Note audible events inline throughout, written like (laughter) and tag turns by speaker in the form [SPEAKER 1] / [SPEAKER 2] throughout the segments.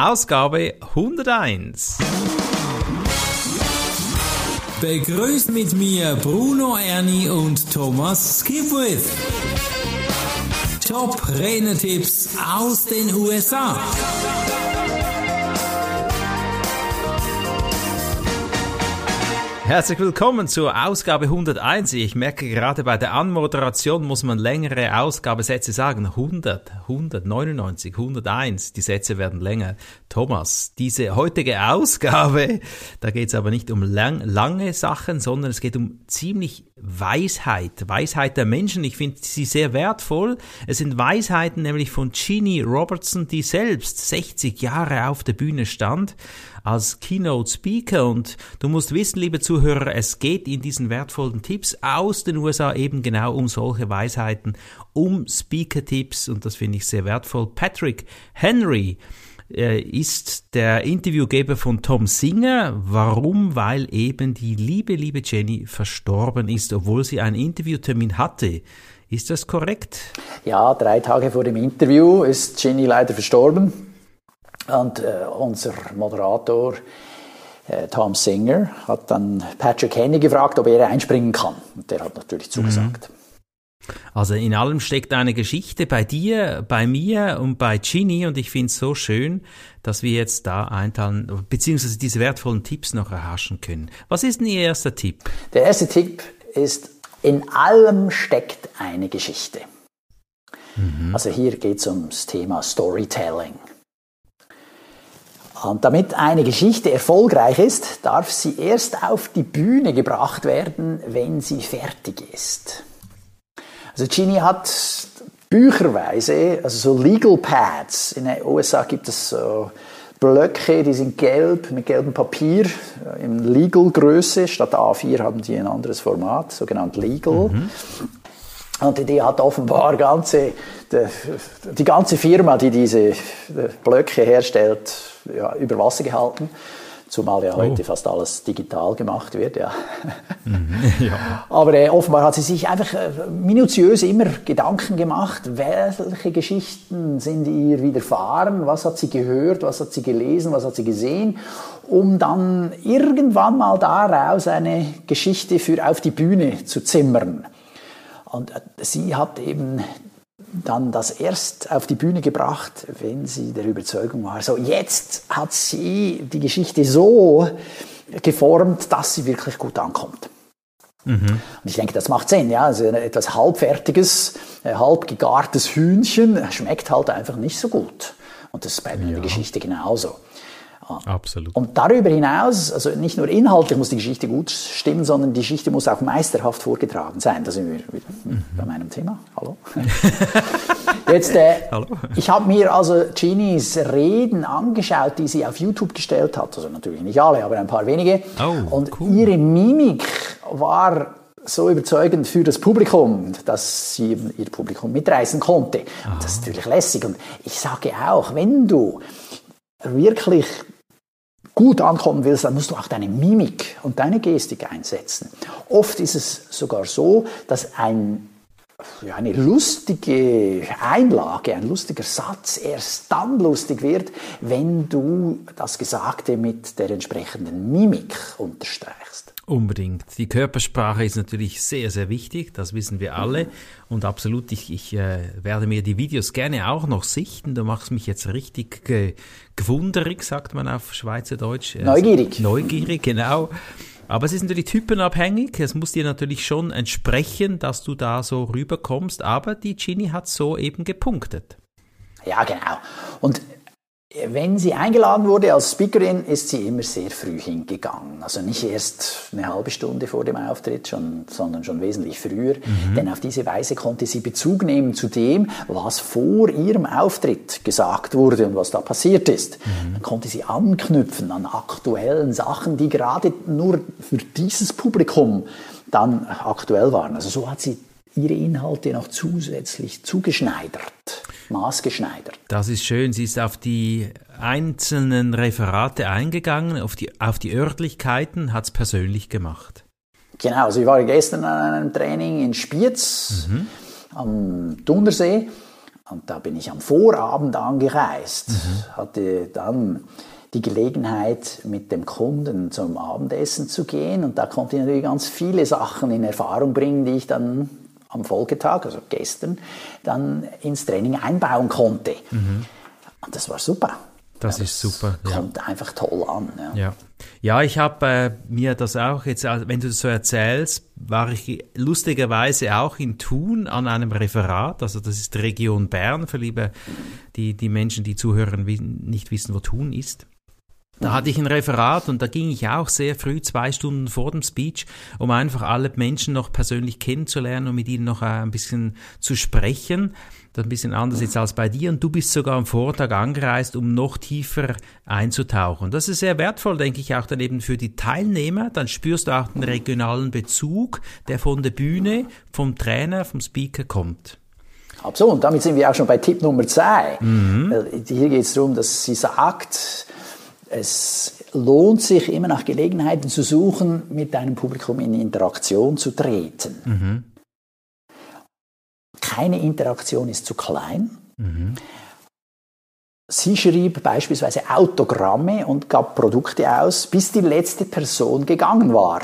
[SPEAKER 1] Ausgabe 101.
[SPEAKER 2] Begrüßt mit mir Bruno Ernie und Thomas Skipwith. Top Renetipps aus den USA.
[SPEAKER 1] Herzlich willkommen zur Ausgabe 101. Ich merke gerade bei der Anmoderation muss man längere Ausgabesätze sagen. 100, 199, 101. Die Sätze werden länger. Thomas, diese heutige Ausgabe, da geht es aber nicht um lang, lange Sachen, sondern es geht um ziemlich Weisheit. Weisheit der Menschen. Ich finde sie sehr wertvoll. Es sind Weisheiten nämlich von Ginny Robertson, die selbst 60 Jahre auf der Bühne stand als Keynote Speaker und du musst wissen, liebe Zuhörer, es geht in diesen wertvollen Tipps aus den USA eben genau um solche Weisheiten, um Speaker-Tipps und das finde ich sehr wertvoll. Patrick Henry ist der Interviewgeber von Tom Singer. Warum? Weil eben die liebe, liebe Jenny verstorben ist, obwohl sie einen Interviewtermin hatte. Ist das korrekt?
[SPEAKER 3] Ja, drei Tage vor dem Interview ist Jenny leider verstorben. Und äh, unser Moderator äh, Tom Singer hat dann Patrick Henry gefragt, ob er einspringen kann. Und der hat natürlich zugesagt.
[SPEAKER 1] Mhm. Also in allem steckt eine Geschichte bei dir, bei mir und bei Ginny und ich finde es so schön, dass wir jetzt da einteilen, beziehungsweise diese wertvollen Tipps noch erhaschen können. Was ist denn Ihr erster Tipp?
[SPEAKER 3] Der erste Tipp ist, in allem steckt eine Geschichte. Mhm. Also hier geht es ums Thema Storytelling. Und damit eine Geschichte erfolgreich ist, darf sie erst auf die Bühne gebracht werden, wenn sie fertig ist. Also Ginny hat bücherweise, also so Legal Pads, in den USA gibt es so Blöcke, die sind gelb, mit gelbem Papier, äh, in Legal-Größe, statt A4 haben die ein anderes Format, sogenannt Legal. Mhm. Und die hat offenbar ganze, die, die ganze Firma, die diese Blöcke herstellt, ja, über Wasser gehalten. Zumal ja heute oh. fast alles digital gemacht wird, ja. Mhm, (laughs) ja. Aber äh, offenbar hat sie sich einfach äh, minutiös immer Gedanken gemacht, welche Geschichten sind ihr widerfahren, was hat sie gehört, was hat sie gelesen, was hat sie gesehen, um dann irgendwann mal daraus eine Geschichte für auf die Bühne zu zimmern. Und äh, sie hat eben dann das erst auf die Bühne gebracht, wenn sie der Überzeugung war, so jetzt hat sie die Geschichte so geformt, dass sie wirklich gut ankommt. Mhm. Und ich denke, das macht Sinn. Ja? Also etwas halbfertiges, äh, halb gegartes Hühnchen schmeckt halt einfach nicht so gut. Und das ist bei einer ja. Geschichte genauso.
[SPEAKER 1] Absolut.
[SPEAKER 3] Und darüber hinaus, also nicht nur inhaltlich muss die Geschichte gut stimmen, sondern die Geschichte muss auch meisterhaft vorgetragen sein. Da sind wir wieder mhm. bei meinem Thema. Hallo. (laughs) Jetzt, äh, Hallo. ich habe mir also Ginis Reden angeschaut, die sie auf YouTube gestellt hat. Also natürlich nicht alle, aber ein paar wenige. Oh, Und cool. ihre Mimik war so überzeugend für das Publikum, dass sie ihr Publikum mitreißen konnte. Und das ist natürlich lässig. Und ich sage auch, wenn du wirklich gut ankommen willst, dann musst du auch deine Mimik und deine Gestik einsetzen. Oft ist es sogar so, dass ein, ja, eine lustige Einlage, ein lustiger Satz erst dann lustig wird, wenn du das Gesagte mit der entsprechenden Mimik unterstreichst.
[SPEAKER 1] Unbedingt. Die Körpersprache ist natürlich sehr, sehr wichtig, das wissen wir alle. Und absolut, ich, ich äh, werde mir die Videos gerne auch noch sichten. Du machst mich jetzt richtig ge gewunderig, sagt man auf Schweizerdeutsch.
[SPEAKER 3] Neugierig.
[SPEAKER 1] Also, neugierig, genau. Aber es ist natürlich typenabhängig. Es muss dir natürlich schon entsprechen, dass du da so rüberkommst. Aber die Ginny hat so eben gepunktet.
[SPEAKER 3] Ja, genau. Und wenn sie eingeladen wurde als Speakerin, ist sie immer sehr früh hingegangen. Also nicht erst eine halbe Stunde vor dem Auftritt, schon, sondern schon wesentlich früher. Mhm. Denn auf diese Weise konnte sie Bezug nehmen zu dem, was vor ihrem Auftritt gesagt wurde und was da passiert ist. Mhm. Dann konnte sie anknüpfen an aktuellen Sachen, die gerade nur für dieses Publikum dann aktuell waren. Also so hat sie ihre Inhalte noch zusätzlich zugeschneidert, maßgeschneidert.
[SPEAKER 1] Das ist schön. Sie ist auf die einzelnen Referate eingegangen, auf die, auf die Örtlichkeiten, hat es persönlich gemacht.
[SPEAKER 3] Genau, also ich war gestern an einem Training in Spiez mhm. am Thunersee Und da bin ich am Vorabend angereist, mhm. hatte dann die Gelegenheit, mit dem Kunden zum Abendessen zu gehen. Und da konnte ich natürlich ganz viele Sachen in Erfahrung bringen, die ich dann am Folgetag, also gestern, dann ins Training einbauen konnte. Mhm. Und das war super.
[SPEAKER 1] Das, ja, ist super.
[SPEAKER 3] Kommt ja. einfach toll an.
[SPEAKER 1] Ja, ja. ja ich habe äh, mir das auch jetzt, wenn du das so erzählst, war ich lustigerweise auch in Thun an einem Referat. Also das ist Region Bern, für liebe die, die Menschen, die zuhören, nicht wissen, wo Thun ist. Da hatte ich ein Referat und da ging ich auch sehr früh, zwei Stunden vor dem Speech, um einfach alle Menschen noch persönlich kennenzulernen und mit ihnen noch ein bisschen zu sprechen. Das ist ein bisschen anders jetzt als bei dir und du bist sogar am Vortag angereist, um noch tiefer einzutauchen. Das ist sehr wertvoll, denke ich, auch dann eben für die Teilnehmer. Dann spürst du auch den regionalen Bezug, der von der Bühne, vom Trainer, vom Speaker kommt.
[SPEAKER 3] Absolut. Und damit sind wir auch schon bei Tipp Nummer zwei. Mhm. Hier geht es darum, dass sie sagt, es lohnt sich immer nach Gelegenheiten zu suchen, mit deinem Publikum in Interaktion zu treten. Mhm. Keine Interaktion ist zu klein. Mhm. Sie schrieb beispielsweise Autogramme und gab Produkte aus, bis die letzte Person gegangen war.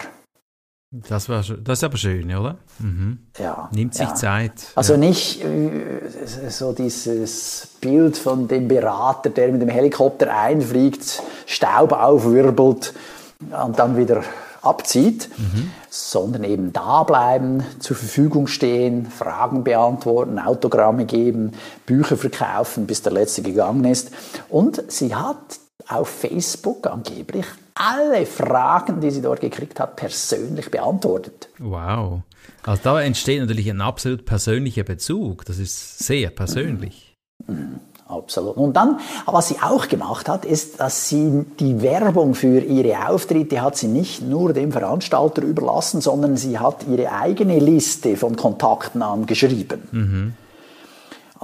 [SPEAKER 1] Das, war, das ist aber schön, oder? Mhm. Ja. Nimmt sich ja. Zeit.
[SPEAKER 3] Also ja. nicht äh, so dieses Bild von dem Berater, der mit dem Helikopter einfliegt, Staub aufwirbelt und dann wieder abzieht, mhm. sondern eben da bleiben, zur Verfügung stehen, Fragen beantworten, Autogramme geben, Bücher verkaufen, bis der Letzte gegangen ist. Und sie hat auf Facebook angeblich alle Fragen, die sie dort gekriegt hat, persönlich beantwortet.
[SPEAKER 1] Wow. Also da entsteht natürlich ein absolut persönlicher Bezug. Das ist sehr persönlich.
[SPEAKER 3] Mhm. Absolut. Und dann, was sie auch gemacht hat, ist, dass sie die Werbung für ihre Auftritte hat sie nicht nur dem Veranstalter überlassen, sondern sie hat ihre eigene Liste von Kontakten angeschrieben. Mhm.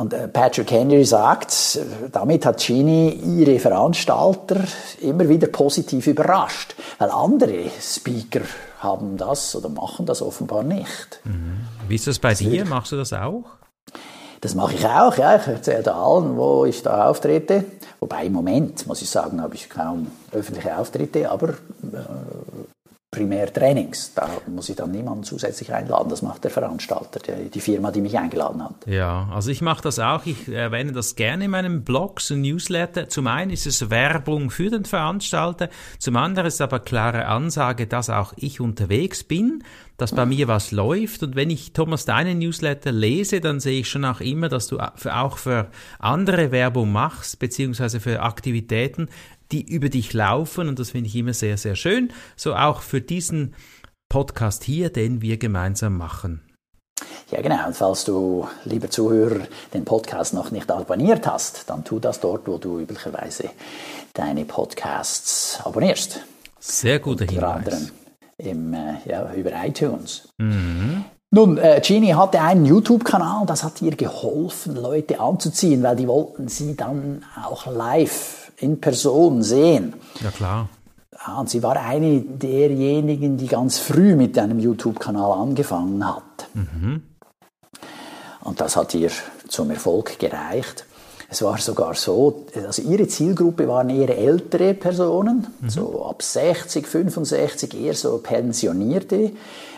[SPEAKER 3] Und äh, Patrick Henry sagt, damit hat Genie ihre Veranstalter immer wieder positiv überrascht, weil andere Speaker haben das oder machen das offenbar nicht.
[SPEAKER 1] Mhm. Wie ist das bei das dir? Machst du das auch?
[SPEAKER 3] Das mache ich auch, ja. Ich erzähle allen, wo ich da auftrete. Wobei im Moment, muss ich sagen, habe ich kaum öffentliche Auftritte, aber primär Trainings. Da muss ich dann niemanden zusätzlich einladen. Das macht der Veranstalter, die, die Firma, die mich eingeladen hat.
[SPEAKER 1] Ja, also ich mache das auch. Ich erwähne das gerne in meinem Blog, so Newsletter. Zum einen ist es Werbung für den Veranstalter, zum anderen ist aber klare Ansage, dass auch ich unterwegs bin, dass bei mir was läuft. Und wenn ich Thomas deine Newsletter lese, dann sehe ich schon auch immer, dass du auch für andere Werbung machst, beziehungsweise für Aktivitäten, die über dich laufen und das finde ich immer sehr, sehr schön. So auch für diesen Podcast hier, den wir gemeinsam machen.
[SPEAKER 3] Ja, genau. Und falls du, lieber Zuhörer, den Podcast noch nicht abonniert hast, dann tu das dort, wo du üblicherweise deine Podcasts abonnierst.
[SPEAKER 1] Sehr guter Unter Hinweis. Anderem
[SPEAKER 3] im, äh, ja, über iTunes. Mhm. Nun, äh, Genie hatte einen YouTube-Kanal, das hat ihr geholfen, Leute anzuziehen, weil die wollten sie dann auch live in Person sehen.
[SPEAKER 1] Ja, klar.
[SPEAKER 3] Und sie war eine derjenigen, die ganz früh mit einem YouTube-Kanal angefangen hat. Mhm. Und das hat ihr zum Erfolg gereicht. Es war sogar so, also ihre Zielgruppe waren eher ältere Personen, mhm. so ab 60, 65, eher so Pensionierte,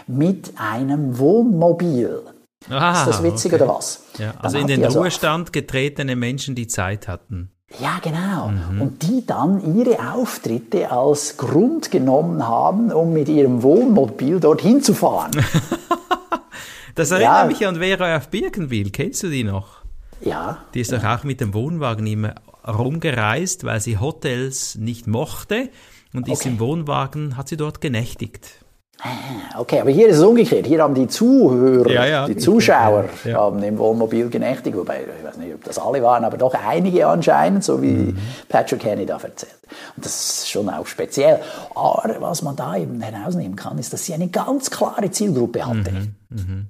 [SPEAKER 3] mit einem Wohnmobil. Ah, ist das witzig
[SPEAKER 1] okay.
[SPEAKER 3] oder was?
[SPEAKER 1] Ja, also in den also Ruhestand getretene Menschen, die Zeit hatten.
[SPEAKER 3] Ja, genau. Mhm. Und die dann ihre Auftritte als Grund genommen haben, um mit ihrem Wohnmobil dorthin zu fahren. (laughs)
[SPEAKER 1] das erinnert ja. mich an Vera auf Birkenwil. Kennst du die noch?
[SPEAKER 3] Ja.
[SPEAKER 1] Die ist
[SPEAKER 3] ja.
[SPEAKER 1] doch auch mit dem Wohnwagen immer rumgereist, weil sie Hotels nicht mochte und okay. ist im Wohnwagen, hat sie dort genächtigt.
[SPEAKER 3] Ah, okay, aber hier ist es umgekehrt. Hier haben die Zuhörer, ja, ja, die Zuschauer ja, haben im Wohnmobil genächtigt, wobei ich weiß nicht, ob das alle waren, aber doch einige anscheinend, so wie mhm. Patrick Henry da erzählt. Und das ist schon auch speziell. Aber was man da eben herausnehmen kann, ist, dass sie eine ganz klare Zielgruppe hatte. Mhm. Mhm.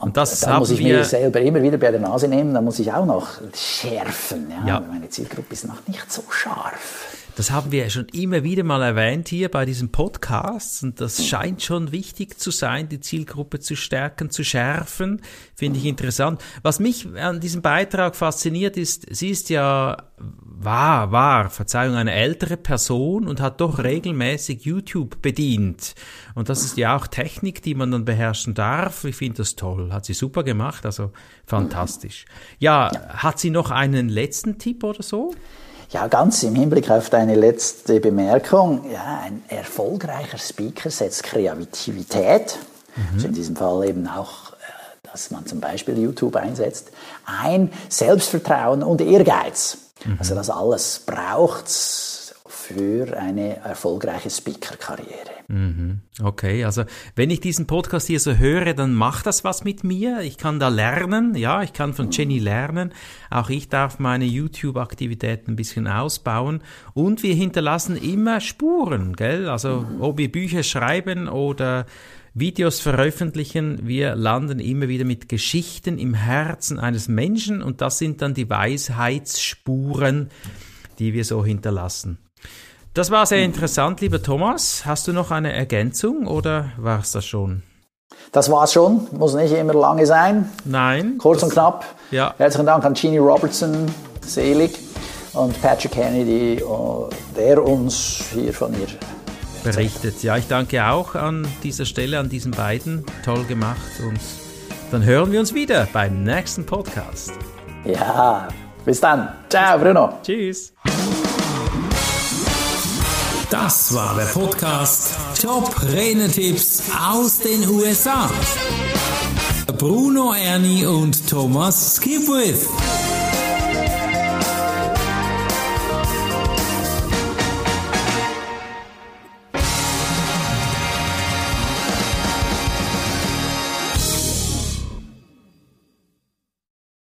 [SPEAKER 3] Und das da muss ich mir selber immer wieder bei der Nase nehmen, da muss ich auch noch schärfen. Ja. Meine Zielgruppe ist noch nicht so scharf.
[SPEAKER 1] Das haben wir ja schon immer wieder mal erwähnt hier bei diesem Podcast und das scheint schon wichtig zu sein, die Zielgruppe zu stärken, zu schärfen. Finde ich interessant. Was mich an diesem Beitrag fasziniert ist, sie ist ja war, war, Verzeihung, eine ältere Person und hat doch regelmäßig YouTube bedient. Und das ist ja auch Technik, die man dann beherrschen darf. Ich finde das toll. Hat sie super gemacht, also fantastisch. Ja, hat sie noch einen letzten Tipp oder so?
[SPEAKER 3] Ja, ganz im Hinblick auf deine letzte Bemerkung. Ja, ein erfolgreicher Speaker setzt Kreativität, mhm. also in diesem Fall eben auch, äh, dass man zum Beispiel YouTube einsetzt, ein Selbstvertrauen und Ehrgeiz. Mhm. Also das alles braucht für eine erfolgreiche Speaker-Karriere.
[SPEAKER 1] Mhm. Okay, also wenn ich diesen Podcast hier so höre, dann macht das was mit mir. Ich kann da lernen, ja, ich kann von Jenny lernen. Auch ich darf meine YouTube-Aktivitäten ein bisschen ausbauen. Und wir hinterlassen immer Spuren, gell? Also mhm. ob wir Bücher schreiben oder Videos veröffentlichen, wir landen immer wieder mit Geschichten im Herzen eines Menschen und das sind dann die Weisheitsspuren, die wir so hinterlassen. Das war sehr interessant, lieber Thomas. Hast du noch eine Ergänzung oder war es das schon?
[SPEAKER 3] Das war's schon, muss nicht immer lange sein.
[SPEAKER 1] Nein.
[SPEAKER 3] Kurz und knapp.
[SPEAKER 1] Ja.
[SPEAKER 3] Herzlichen Dank an Jeannie Robertson, selig, und Patrick Kennedy, der uns hier von ihr
[SPEAKER 1] berichtet. Ja, ich danke auch an dieser Stelle an diesen beiden. Toll gemacht und dann hören wir uns wieder beim nächsten Podcast.
[SPEAKER 3] Ja, bis dann. Ciao, Bruno.
[SPEAKER 1] Tschüss.
[SPEAKER 2] Das war der Podcast Top Renetipps aus den USA. Bruno Ernie und Thomas Skipwith.